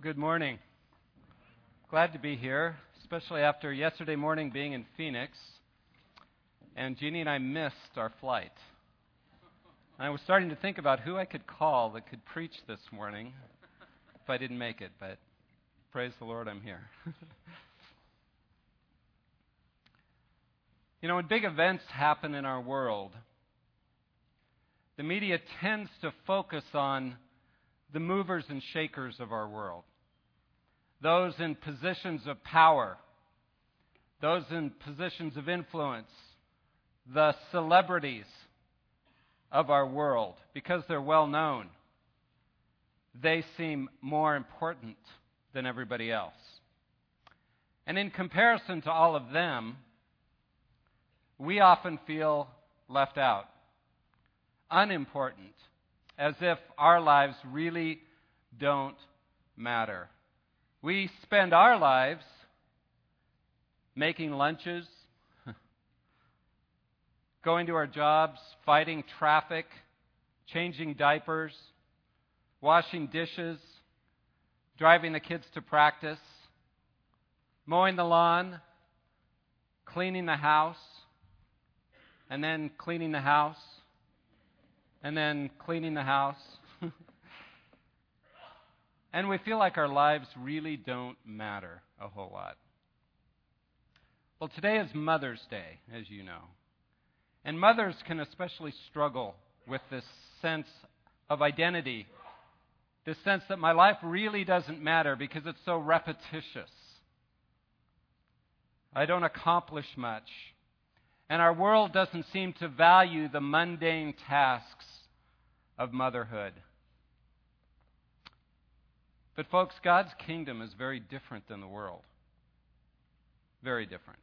Well, good morning. Glad to be here, especially after yesterday morning being in Phoenix. And Jeannie and I missed our flight. And I was starting to think about who I could call that could preach this morning if I didn't make it, but praise the Lord, I'm here. you know, when big events happen in our world, the media tends to focus on the movers and shakers of our world, those in positions of power, those in positions of influence, the celebrities of our world, because they're well known, they seem more important than everybody else. And in comparison to all of them, we often feel left out, unimportant, as if our lives really don't matter. We spend our lives making lunches, going to our jobs, fighting traffic, changing diapers, washing dishes, driving the kids to practice, mowing the lawn, cleaning the house, and then cleaning the house, and then cleaning the house. And we feel like our lives really don't matter a whole lot. Well, today is Mother's Day, as you know. And mothers can especially struggle with this sense of identity, this sense that my life really doesn't matter because it's so repetitious. I don't accomplish much. And our world doesn't seem to value the mundane tasks of motherhood. But, folks, God's kingdom is very different than the world. Very different.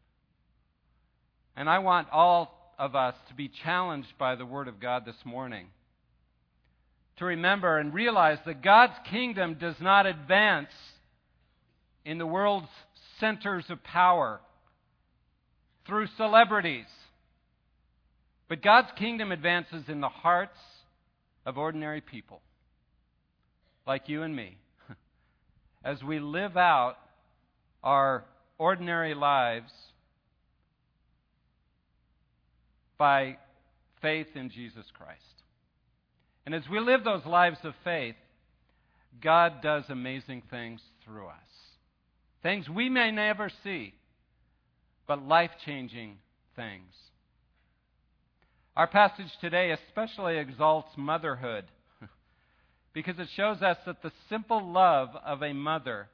And I want all of us to be challenged by the Word of God this morning. To remember and realize that God's kingdom does not advance in the world's centers of power through celebrities. But God's kingdom advances in the hearts of ordinary people, like you and me, as we live out our ordinary lives by faith in Jesus Christ. And as we live those lives of faith, God does amazing things through us. Things we may never see, but life changing things. Our passage today especially exalts motherhood because it shows us that the simple love of a mother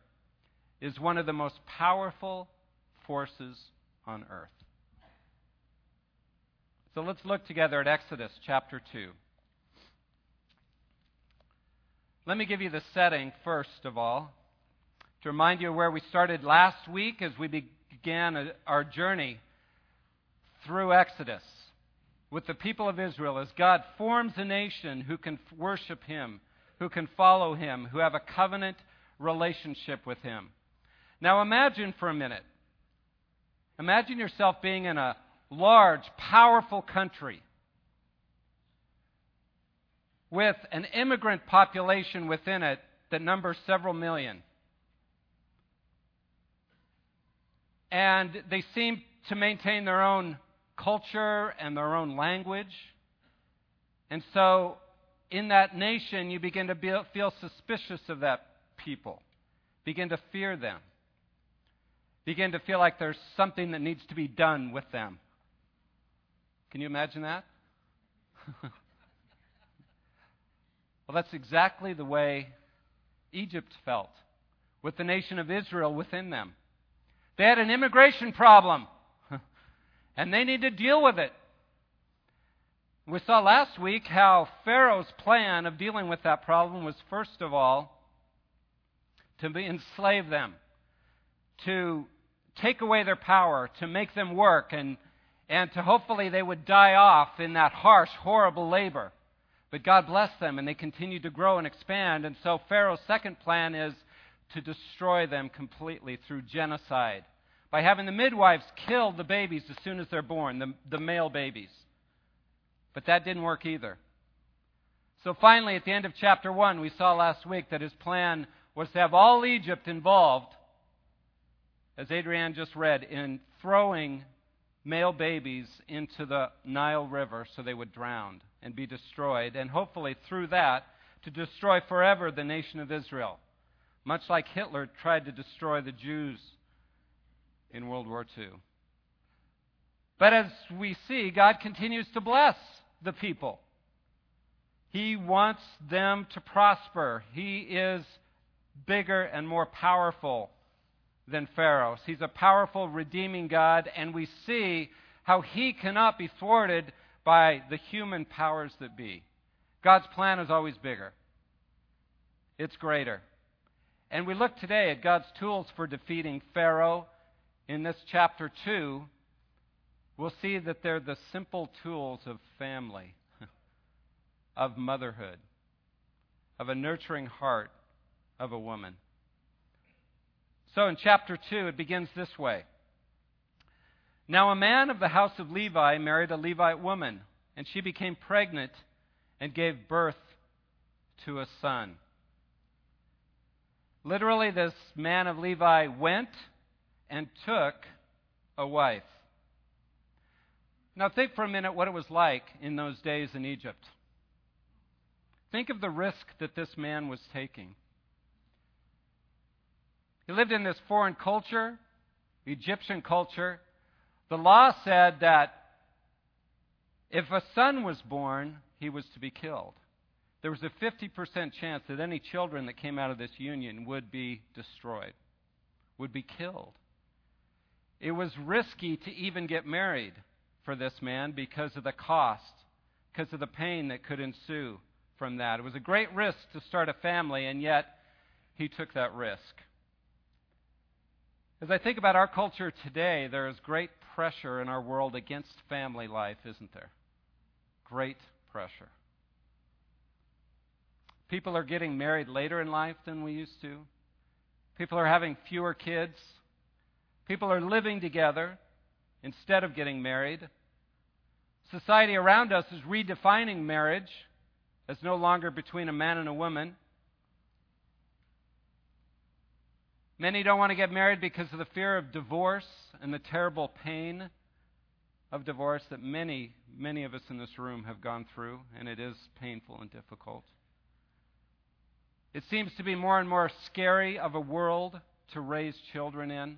is one of the most powerful forces on earth. So let's look together at Exodus chapter 2. Let me give you the setting first of all to remind you where we started last week as we began our journey through Exodus with the people of Israel as God forms a nation who can worship Him, who can follow Him, who have a covenant relationship with Him. Now imagine for a minute. Imagine yourself being in a large, powerful country with an immigrant population within it that numbers several million. And they seem to maintain their own culture and their own language. And so, in that nation, you begin to be, feel suspicious of that people, begin to fear them, begin to feel like there's something that needs to be done with them. Can you imagine that? well, that's exactly the way Egypt felt with the nation of Israel within them. They had an immigration problem and they need to deal with it. We saw last week how Pharaoh's plan of dealing with that problem was, first of all, to enslave them, to take away their power, to make them work, and, and to hopefully they would die off in that harsh, horrible labor. But God blessed them, and they continued to grow and expand. And so Pharaoh's second plan is to destroy them completely through genocide by having the midwives kill the babies as soon as they're born, the, the male babies. But that didn't work either. So finally, at the end of chapter 1, we saw last week that his plan was to have all Egypt involved, as Adrian just read, in throwing male babies into the Nile River so they would drown and be destroyed, and hopefully through that to destroy forever the nation of Israel, much like Hitler tried to destroy the Jews in World War II. But as we see, God continues to bless the people. He wants them to prosper. He is bigger and more powerful than Pharaoh. He's a powerful, redeeming God, and we see how he cannot be thwarted by the human powers that be. God's plan is always bigger, it's greater. And we look today at God's tools for defeating Pharaoh. In this chapter 2, we'll see that they're the simple tools of family, of motherhood, of a nurturing heart of a woman. So in chapter 2, it begins this way Now a man of the house of Levi married a Levite woman, and she became pregnant and gave birth to a son. Literally, this man of Levi went and took a wife. Now, think for a minute what it was like in those days in Egypt. Think of the risk that this man was taking. He lived in this foreign culture, Egyptian culture. The law said that if a son was born, he was to be killed. There was a 50% chance that any children that came out of this union would be destroyed, would be killed. It was risky to even get married for this man because of the cost, because of the pain that could ensue from that. It was a great risk to start a family, and yet he took that risk. As I think about our culture today, there is great pressure in our world against family life, isn't there? Great pressure. People are getting married later in life than we used to. People are having fewer kids. People are living together instead of getting married. Society around us is redefining marriage as no longer between a man and a woman. Many don't want to get married because of the fear of divorce and the terrible pain of divorce that many, many of us in this room have gone through, and it is painful and difficult. It seems to be more and more scary of a world to raise children in.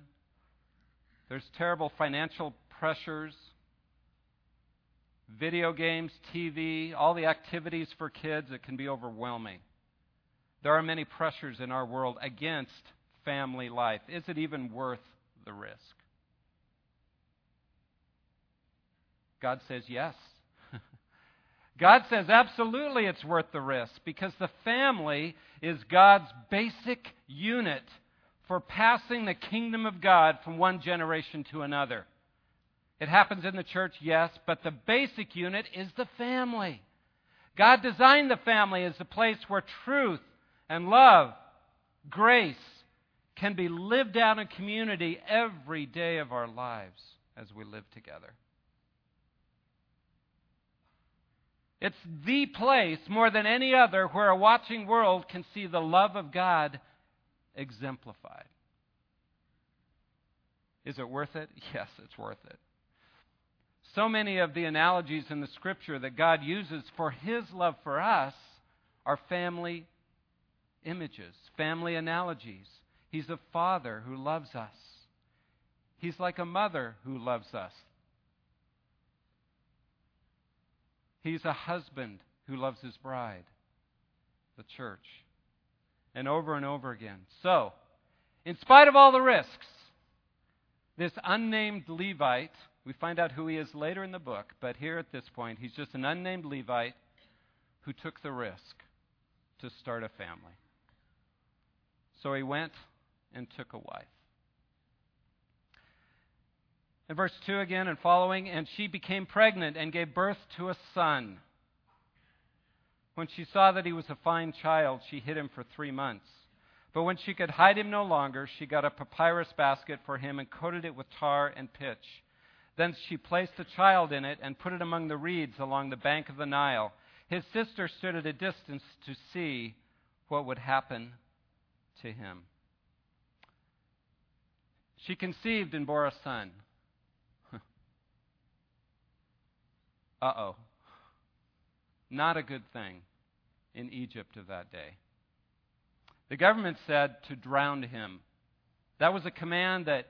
There's terrible financial pressures, video games, TV, all the activities for kids. It can be overwhelming. There are many pressures in our world against family life? Is it even worth the risk? God says yes. God says absolutely it's worth the risk because the family is God's basic unit for passing the kingdom of God from one generation to another. It happens in the church, yes, but the basic unit is the family. God designed the family as the place where truth and love, grace, can be lived out in community every day of our lives as we live together. It's the place, more than any other, where a watching world can see the love of God exemplified. Is it worth it? Yes, it's worth it. So many of the analogies in the scripture that God uses for his love for us are family images, family analogies. He's a father who loves us. He's like a mother who loves us. He's a husband who loves his bride, the church. And over and over again. So, in spite of all the risks, this unnamed Levite, we find out who he is later in the book, but here at this point, he's just an unnamed Levite who took the risk to start a family. So he went and took a wife. In verse 2 again and following, and she became pregnant and gave birth to a son. When she saw that he was a fine child, she hid him for three months. But when she could hide him no longer, she got a papyrus basket for him and coated it with tar and pitch. Then she placed the child in it and put it among the reeds along the bank of the Nile. His sister stood at a distance to see what would happen to him. She conceived and bore a son. uh oh. Not a good thing in Egypt of that day. The government said to drown him. That was a command that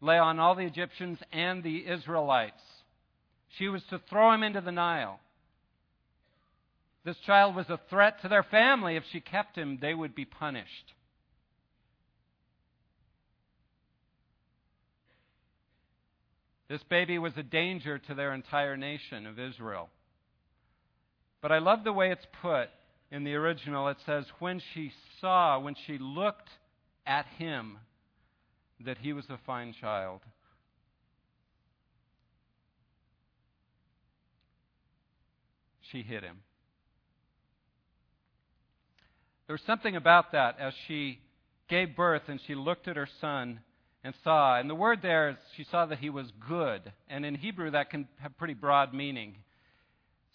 lay on all the Egyptians and the Israelites. She was to throw him into the Nile. This child was a threat to their family. If she kept him, they would be punished. This baby was a danger to their entire nation of Israel. But I love the way it's put in the original. It says, when she saw, when she looked at him, that he was a fine child. She hid him. There was something about that as she gave birth and she looked at her son and saw. And the word there is she saw that he was good. And in Hebrew, that can have pretty broad meaning.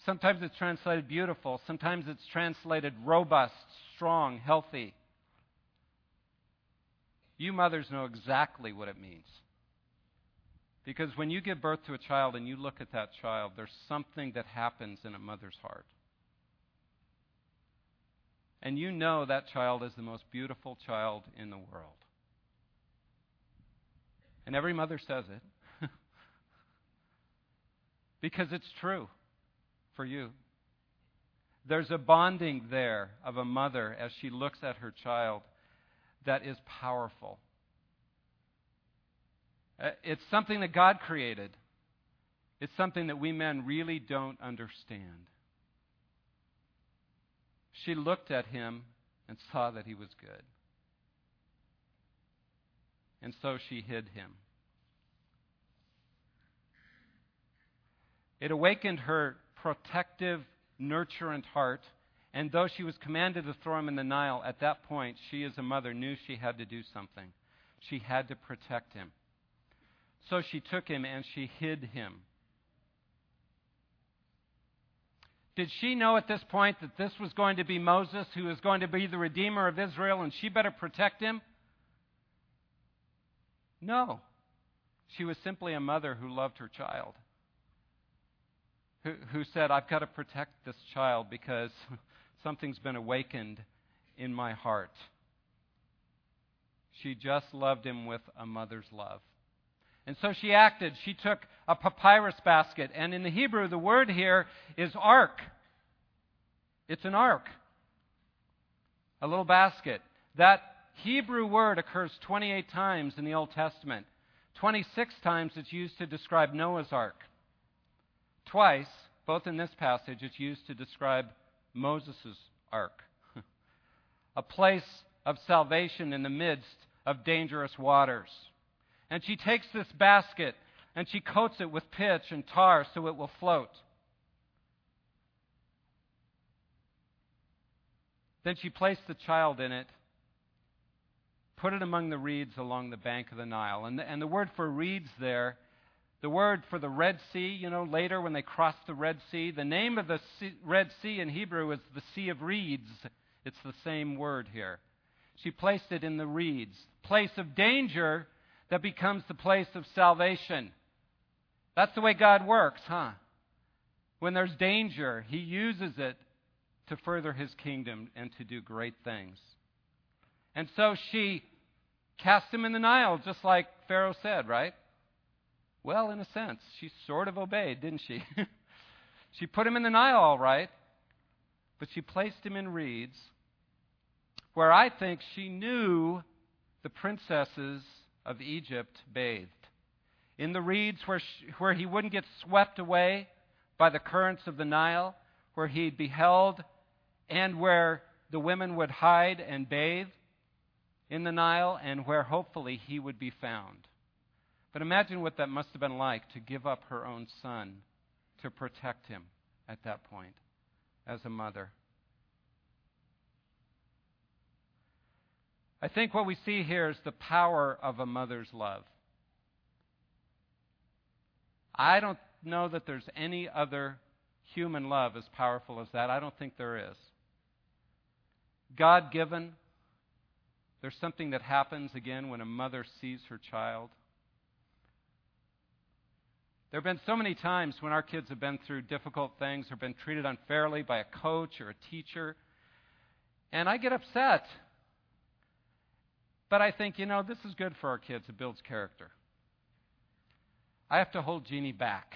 Sometimes it's translated beautiful, sometimes it's translated robust, strong, healthy. You mothers know exactly what it means. Because when you give birth to a child and you look at that child, there's something that happens in a mother's heart. And you know that child is the most beautiful child in the world. And every mother says it. because it's true for you. There's a bonding there of a mother as she looks at her child that is powerful. Uh, it's something that God created. It's something that we men really don't understand. She looked at him and saw that he was good and so she hid him. It awakened her protective, nurturant heart, and though she was commanded to throw him in the Nile, at that point, she, as a mother, knew she had to do something. She had to protect him. So she took him and she hid him. Did she know at this point that this was going to be Moses who was going to be the Redeemer of Israel and she better protect him? No. She was simply a mother who loved her child, who, said, I've got to protect this child because something's been awakened in my heart. She just loved him with a mother's love. And so she acted. She took a papyrus basket, and in the Hebrew, the word here is ark. It's an ark, a little basket. That Hebrew word occurs 28 times in the Old Testament. 26 times it's used to describe Noah's ark. Twice, both in this passage, it's used to describe Moses' ark. a place of salvation in the midst of dangerous waters. And she takes this basket and she coats it with pitch and tar so it will float. Then she placed the child in it put it among the reeds along the bank of the Nile. And the, and the word for reeds there, the word for the Red Sea, you know, later when they crossed the Red Sea, the name of the sea, Red Sea in Hebrew is the Sea of Reeds. It's the same word here. She placed it in the reeds, place of danger that becomes the place of salvation. That's the way God works, huh? When there's danger, He uses it to further His kingdom and to do great things. And so she cast him in the Nile, just like Pharaoh said, right? Well, in a sense, she sort of obeyed, didn't she? she put him in the Nile, all right, but she placed him in reeds where I think she knew the princesses of Egypt bathed. In the reeds where, she, where he wouldn't get swept away by the currents of the Nile, where he'd be held, and where the women would hide and bathe in the Nile and where hopefully he would be found. But imagine what that must have been like to give up her own son to protect him at that point as a mother. I think what we see here is the power of a mother's love. I don't know that there's any other human love as powerful as that. I don't think there is. God given, There's something that happens again when a mother sees her child. There have been so many times when our kids have been through difficult things or been treated unfairly by a coach or a teacher. And I get upset. But I think, you know, this is good for our kids. It builds character. I have to hold Jeannie back.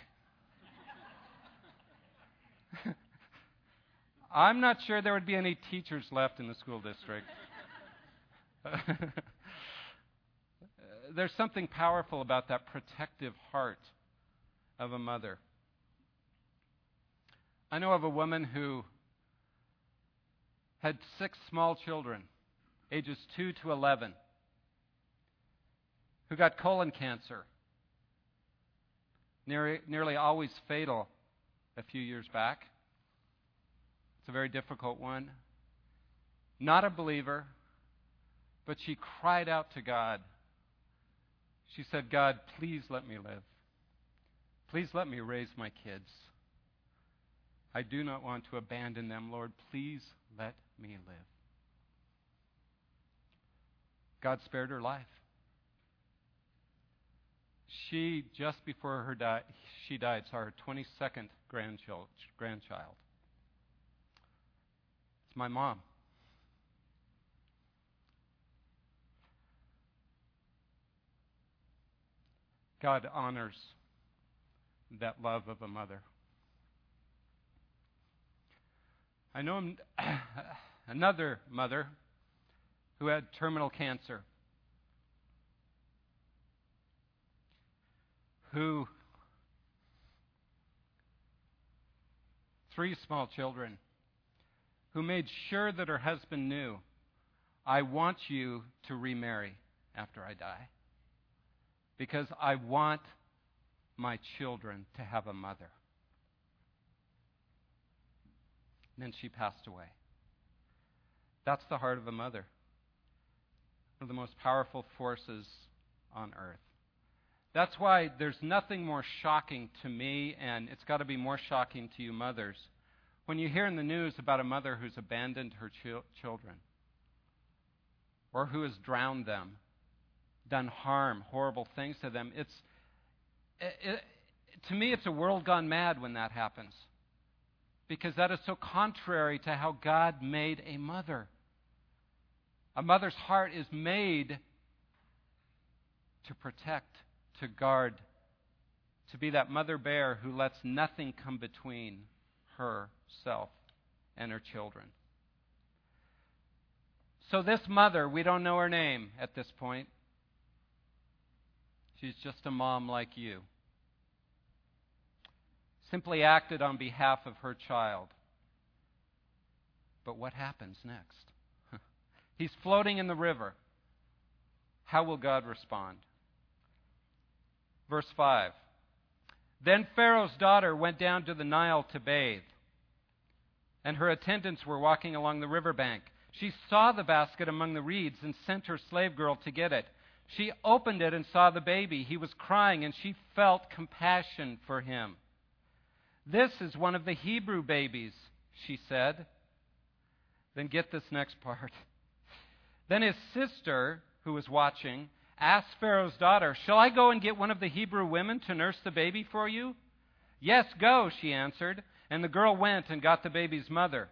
I'm not sure there would be any teachers left in the school district. There's something powerful about that protective heart of a mother. I know of a woman who had six small children, ages 2 to 11, who got colon cancer, nearly, nearly always fatal a few years back. It's a very difficult one. Not a believer, but she cried out to God. She said, God, please let me live. Please let me raise my kids. I do not want to abandon them, Lord. Please let me live. God spared her life. She, just before her di- she died, saw her 22nd grandchild. grandchild. It's my mom. God honors that love of a mother. I know another mother who had terminal cancer, who, three small children, who made sure that her husband knew, I want you to remarry after I die because I want my children to have a mother. And then she passed away. That's the heart of a mother. One of the most powerful forces on earth. That's why there's nothing more shocking to me, and it's got to be more shocking to you mothers, when you hear in the news about a mother who's abandoned her ch- children or who has drowned them, done harm, horrible things to them. It's, it, to me, it's a world gone mad when that happens. Because that is so contrary to how God made a mother. A mother's heart is made to protect, to guard, to be that mother bear who lets nothing come between herself and her children. So, this mother, we don't know her name at this point. She's just a mom like you simply acted on behalf of her child. But what happens next? He's floating in the river. How will God respond? Verse 5 Then Pharaoh's daughter went down to the Nile to bathe, and her attendants were walking along the river bank. She saw the basket among the reeds and sent her slave girl to get it. She opened it and saw the baby. He was crying, and she felt compassion for him. This is one of the Hebrew babies, she said. Then get this next part. Then his sister, who was watching, asked Pharaoh's daughter, Shall I go and get one of the Hebrew women to nurse the baby for you? Yes, go, she answered. And the girl went and got the baby's mother.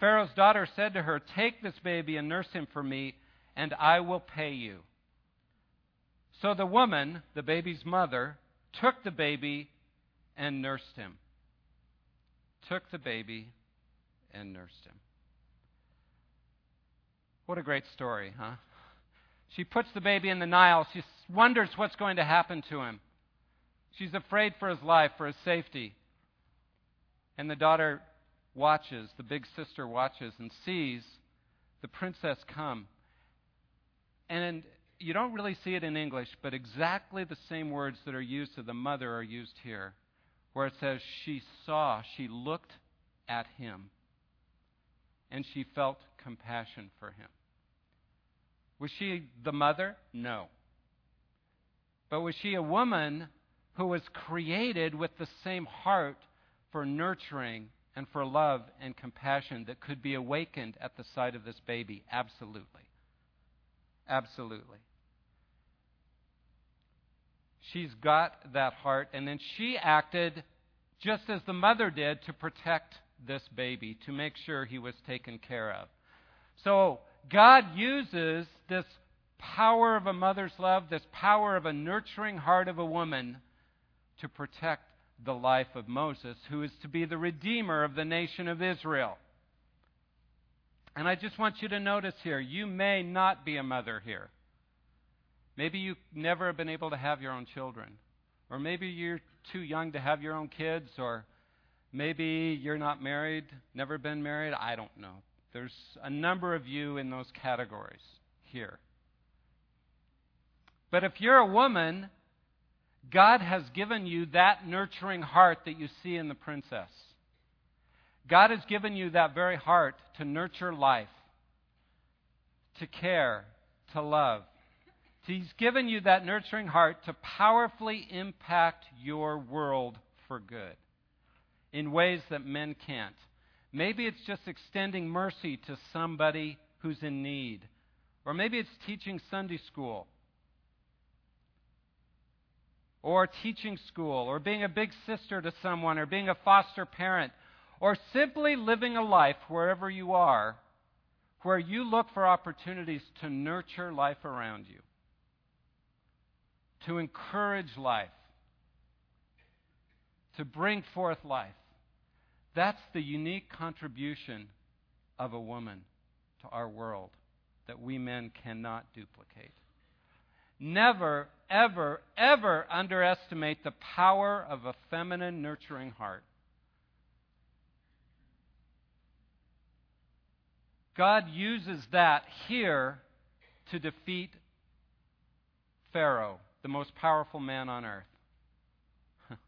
Pharaoh's daughter said to her, Take this baby and nurse him for me, and I will pay you. So the woman, the baby's mother, took the baby and nursed him took the baby and nursed him. What a great story, huh? She puts the baby in the Nile. She wonders what's going to happen to him. She's afraid for his life, for his safety. And the daughter watches, the big sister watches, and sees the princess come. And you don't really see it in English, but exactly the same words that are used of the mother are used here where it says she saw, she looked at him, and she felt compassion for him. Was she the mother? No. But was she a woman who was created with the same heart for nurturing and for love and compassion that could be awakened at the sight of this baby? Absolutely. Absolutely. She's got that heart, and then she acted just as the mother did to protect this baby, to make sure he was taken care of. So, God uses this power of a mother's love, this power of a nurturing heart of a woman, to protect the life of Moses, who is to be the redeemer of the nation of Israel. And I just want you to notice here you may not be a mother here. Maybe you never have been able to have your own children. Or maybe you're too young to have your own kids. Or maybe you're not married, never been married. I don't know. There's a number of you in those categories here. But if you're a woman, God has given you that nurturing heart that you see in the princess. God has given you that very heart to nurture life, to care, to love. He's given you that nurturing heart to powerfully impact your world for good in ways that men can't. Maybe it's just extending mercy to somebody who's in need. Or maybe it's teaching Sunday school. Or teaching school. Or being a big sister to someone. Or being a foster parent. Or simply living a life wherever you are where you look for opportunities to nurture life around you to encourage life, to bring forth life. That's the unique contribution of a woman to our world that we men cannot duplicate. Never, ever, ever underestimate the power of a feminine, nurturing heart. God uses that here to defeat Pharaoh the most powerful man on earth.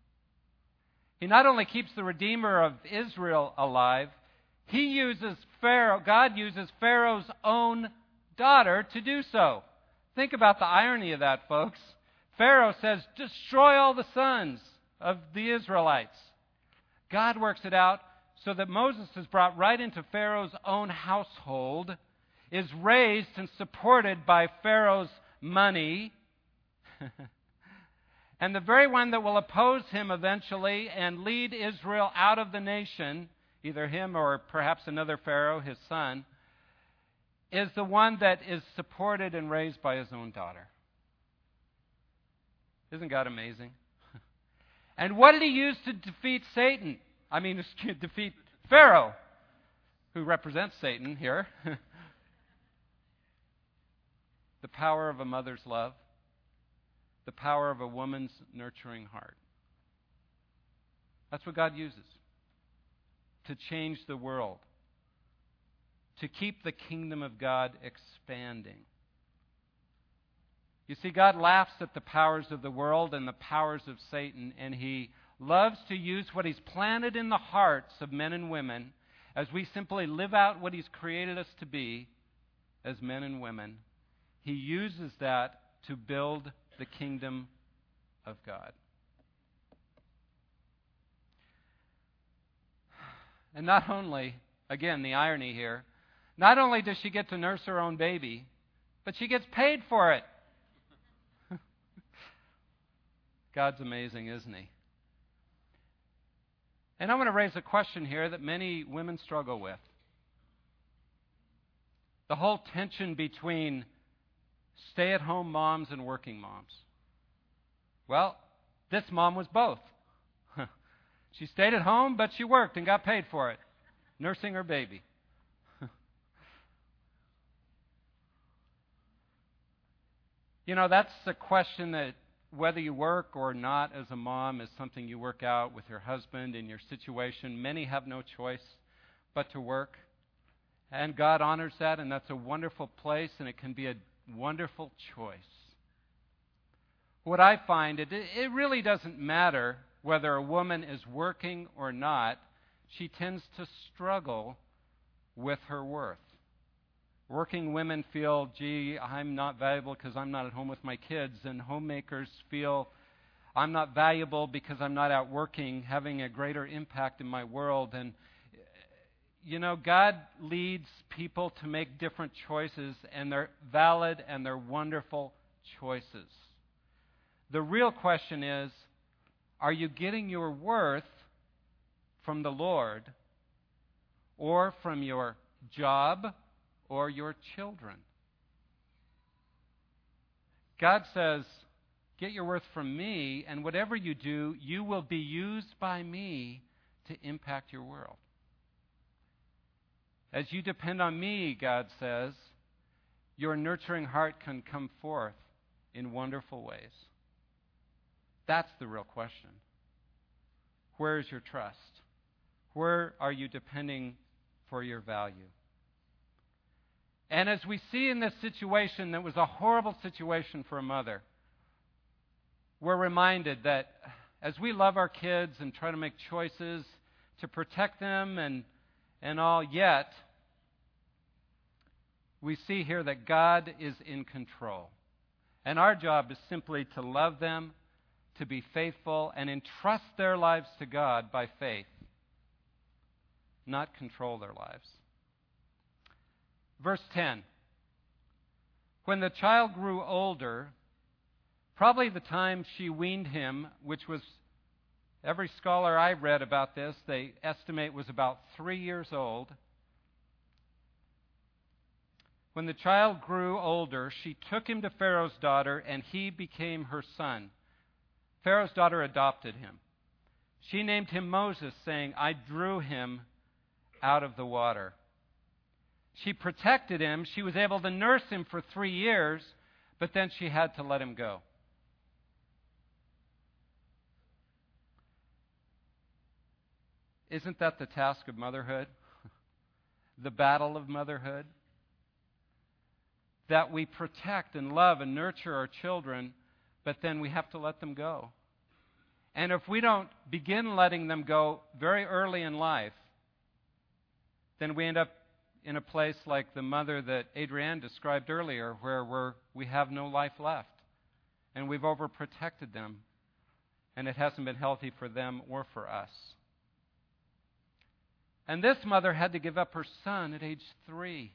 he not only keeps the Redeemer of Israel alive, he uses Pharaoh, God uses Pharaoh's own daughter to do so. Think about the irony of that, folks. Pharaoh says, Destroy all the sons of the Israelites. God works it out so that Moses is brought right into Pharaoh's own household, is raised and supported by Pharaoh's money, and the very one that will oppose him eventually and lead Israel out of the nation, either him or perhaps another Pharaoh, his son, is the one that is supported and raised by his own daughter. Isn't God amazing? and what did he use to defeat Satan? I mean, to defeat Pharaoh, who represents Satan here. the power of a mother's love the power of a woman's nurturing heart. That's what God uses to change the world, to keep the kingdom of God expanding. You see, God laughs at the powers of the world and the powers of Satan, and He loves to use what He's planted in the hearts of men and women as we simply live out what He's created us to be as men and women. He uses that to build the kingdom of God. And not only, again, the irony here, not only does she get to nurse her own baby, but she gets paid for it. God's amazing, isn't He? And I want to raise a question here that many women struggle with. The whole tension between stay at home moms and working moms? Well, this mom was both. she stayed at home, but she worked and got paid for it, nursing her baby. you know, that's a question that whether you work or not as a mom is something you work out with your husband in your situation. Many have no choice but to work. And God honors that, and that's a wonderful place, and it can be a wonderful choice. What I find, it, it really doesn't matter whether a woman is working or not, she tends to struggle with her worth. Working women feel, gee, I'm not valuable because I'm not at home with my kids, and homemakers feel, I'm not valuable because I'm not out working, having a greater impact in my world. And, you know, God leads people to make different choices, and they're valid and they're wonderful choices. The real question is are you getting your worth from the Lord or from your job or your children? God says, Get your worth from me, and whatever you do, you will be used by me to impact your world. As you depend on me, God says, your nurturing heart can come forth in wonderful ways. That's the real question. Where is your trust? Where are you depending for your value? And as we see in this situation that was a horrible situation for a mother, we're reminded that as we love our kids and try to make choices to protect them and, and all, yet we see here that God is in control. And our job is simply to love them, to be faithful, and entrust their lives to God by faith, not control their lives. Verse 10 When the child grew older, probably the time she weaned him, which was every scholar I read about this, they estimate was about three years old. When the child grew older, she took him to Pharaoh's daughter, and he became her son. Pharaoh's daughter adopted him. She named him Moses, saying, I drew him out of the water. She protected him. She was able to nurse him for three years, but then she had to let him go. Isn't that the task of motherhood? the battle of motherhood? that we protect and love and nurture our children, but then we have to let them go. And if we don't begin letting them go very early in life, then we end up in a place like the mother that Adrienne described earlier, where we're, we have no life left. And we've overprotected them, and it hasn't been healthy for them or for us. And this mother had to give up her son at age three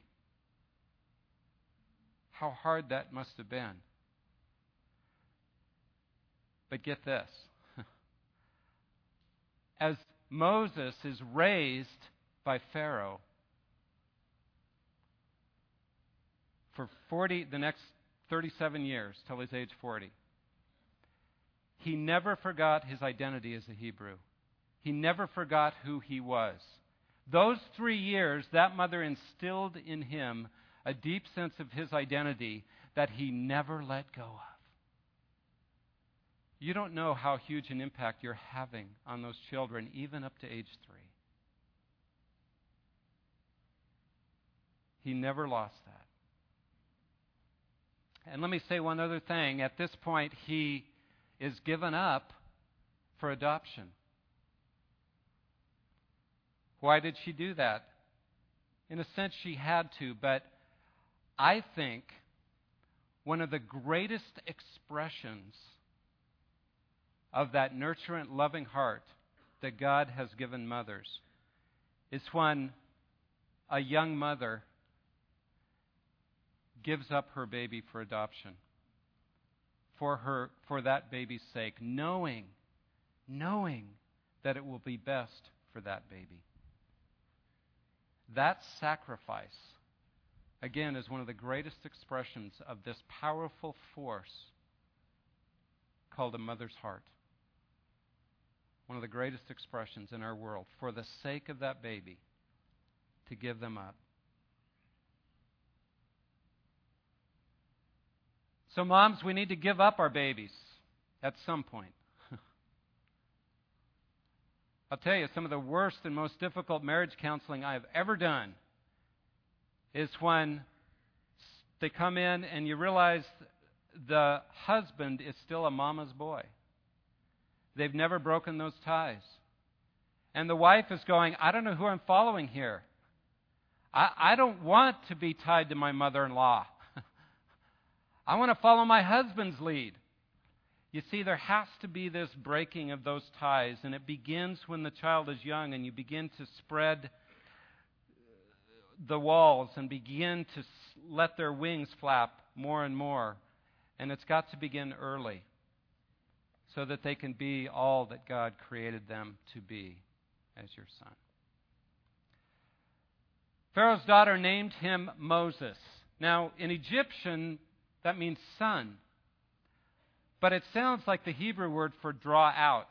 how hard that must have been. But get this. As Moses is raised by Pharaoh for 40 the next 37 years till he's age 40. He never forgot his identity as a Hebrew. He never forgot who he was. Those 3 years that mother instilled in him a deep sense of his identity that he never let go of. You don't know how huge an impact you're having on those children, even up to age three. He never lost that. And let me say one other thing. At this point, he is given up for adoption. Why did she do that? In a sense, she had to, but I think one of the greatest expressions of that nurturant, loving heart that God has given mothers is when a young mother gives up her baby for adoption for her for that baby's sake knowing knowing that it will be best for that baby that sacrifice again, is one of the greatest expressions of this powerful force called a mother's heart. One of the greatest expressions in our world for the sake of that baby to give them up. So, moms, we need to give up our babies at some point. I'll tell you, some of the worst and most difficult marriage counseling I have ever done is when they come in and you realize the husband is still a mama's boy. They've never broken those ties. And the wife is going, I don't know who I'm following here. I, I don't want to be tied to my mother in law. I want to follow my husband's lead. You see, there has to be this breaking of those ties, and it begins when the child is young and you begin to spread the walls and begin to let their wings flap more and more. And it's got to begin early so that they can be all that God created them to be as your son. Pharaoh's daughter named him Moses. Now, in Egyptian, that means son. But it sounds like the Hebrew word for draw out.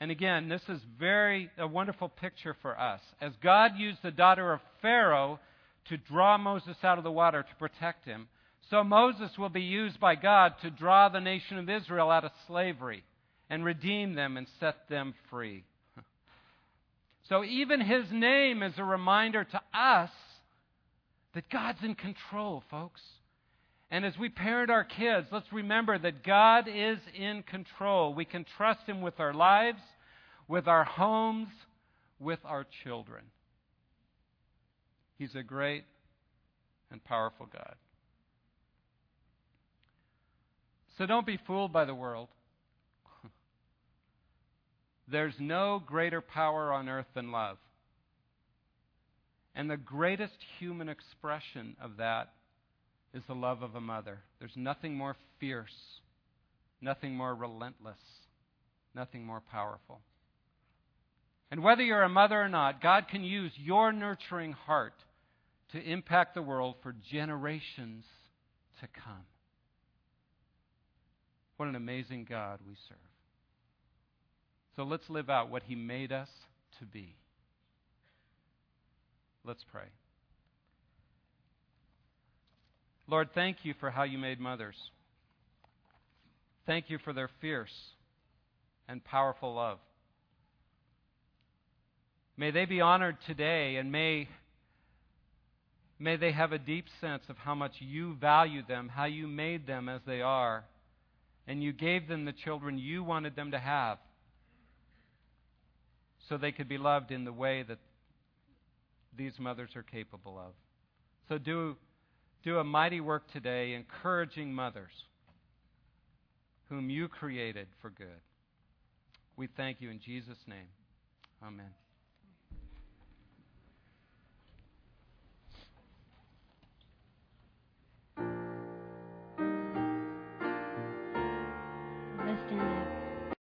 And again, this is very a wonderful picture for us. As God used the daughter of Pharaoh to draw Moses out of the water to protect him, so Moses will be used by God to draw the nation of Israel out of slavery and redeem them and set them free. So even his name is a reminder to us that God's in control, folks. And as we parent our kids, let's remember that God is in control. We can trust Him with our lives, with our homes, with our children. He's a great and powerful God. So don't be fooled by the world. There's no greater power on earth than love. And the greatest human expression of that is the love of a mother. There's nothing more fierce, nothing more relentless, nothing more powerful. And whether you're a mother or not, God can use your nurturing heart to impact the world for generations to come. What an amazing God we serve. So let's live out what He made us to be. Let's pray. Lord, thank you for how you made mothers. Thank you for their fierce and powerful love. May they be honored today, and may, may they have a deep sense of how much you value them, how you made them as they are, and you gave them the children you wanted them to have so they could be loved in the way that these mothers are capable of. So do do a mighty work today encouraging mothers whom you created for good. We thank you in Jesus' name. Amen.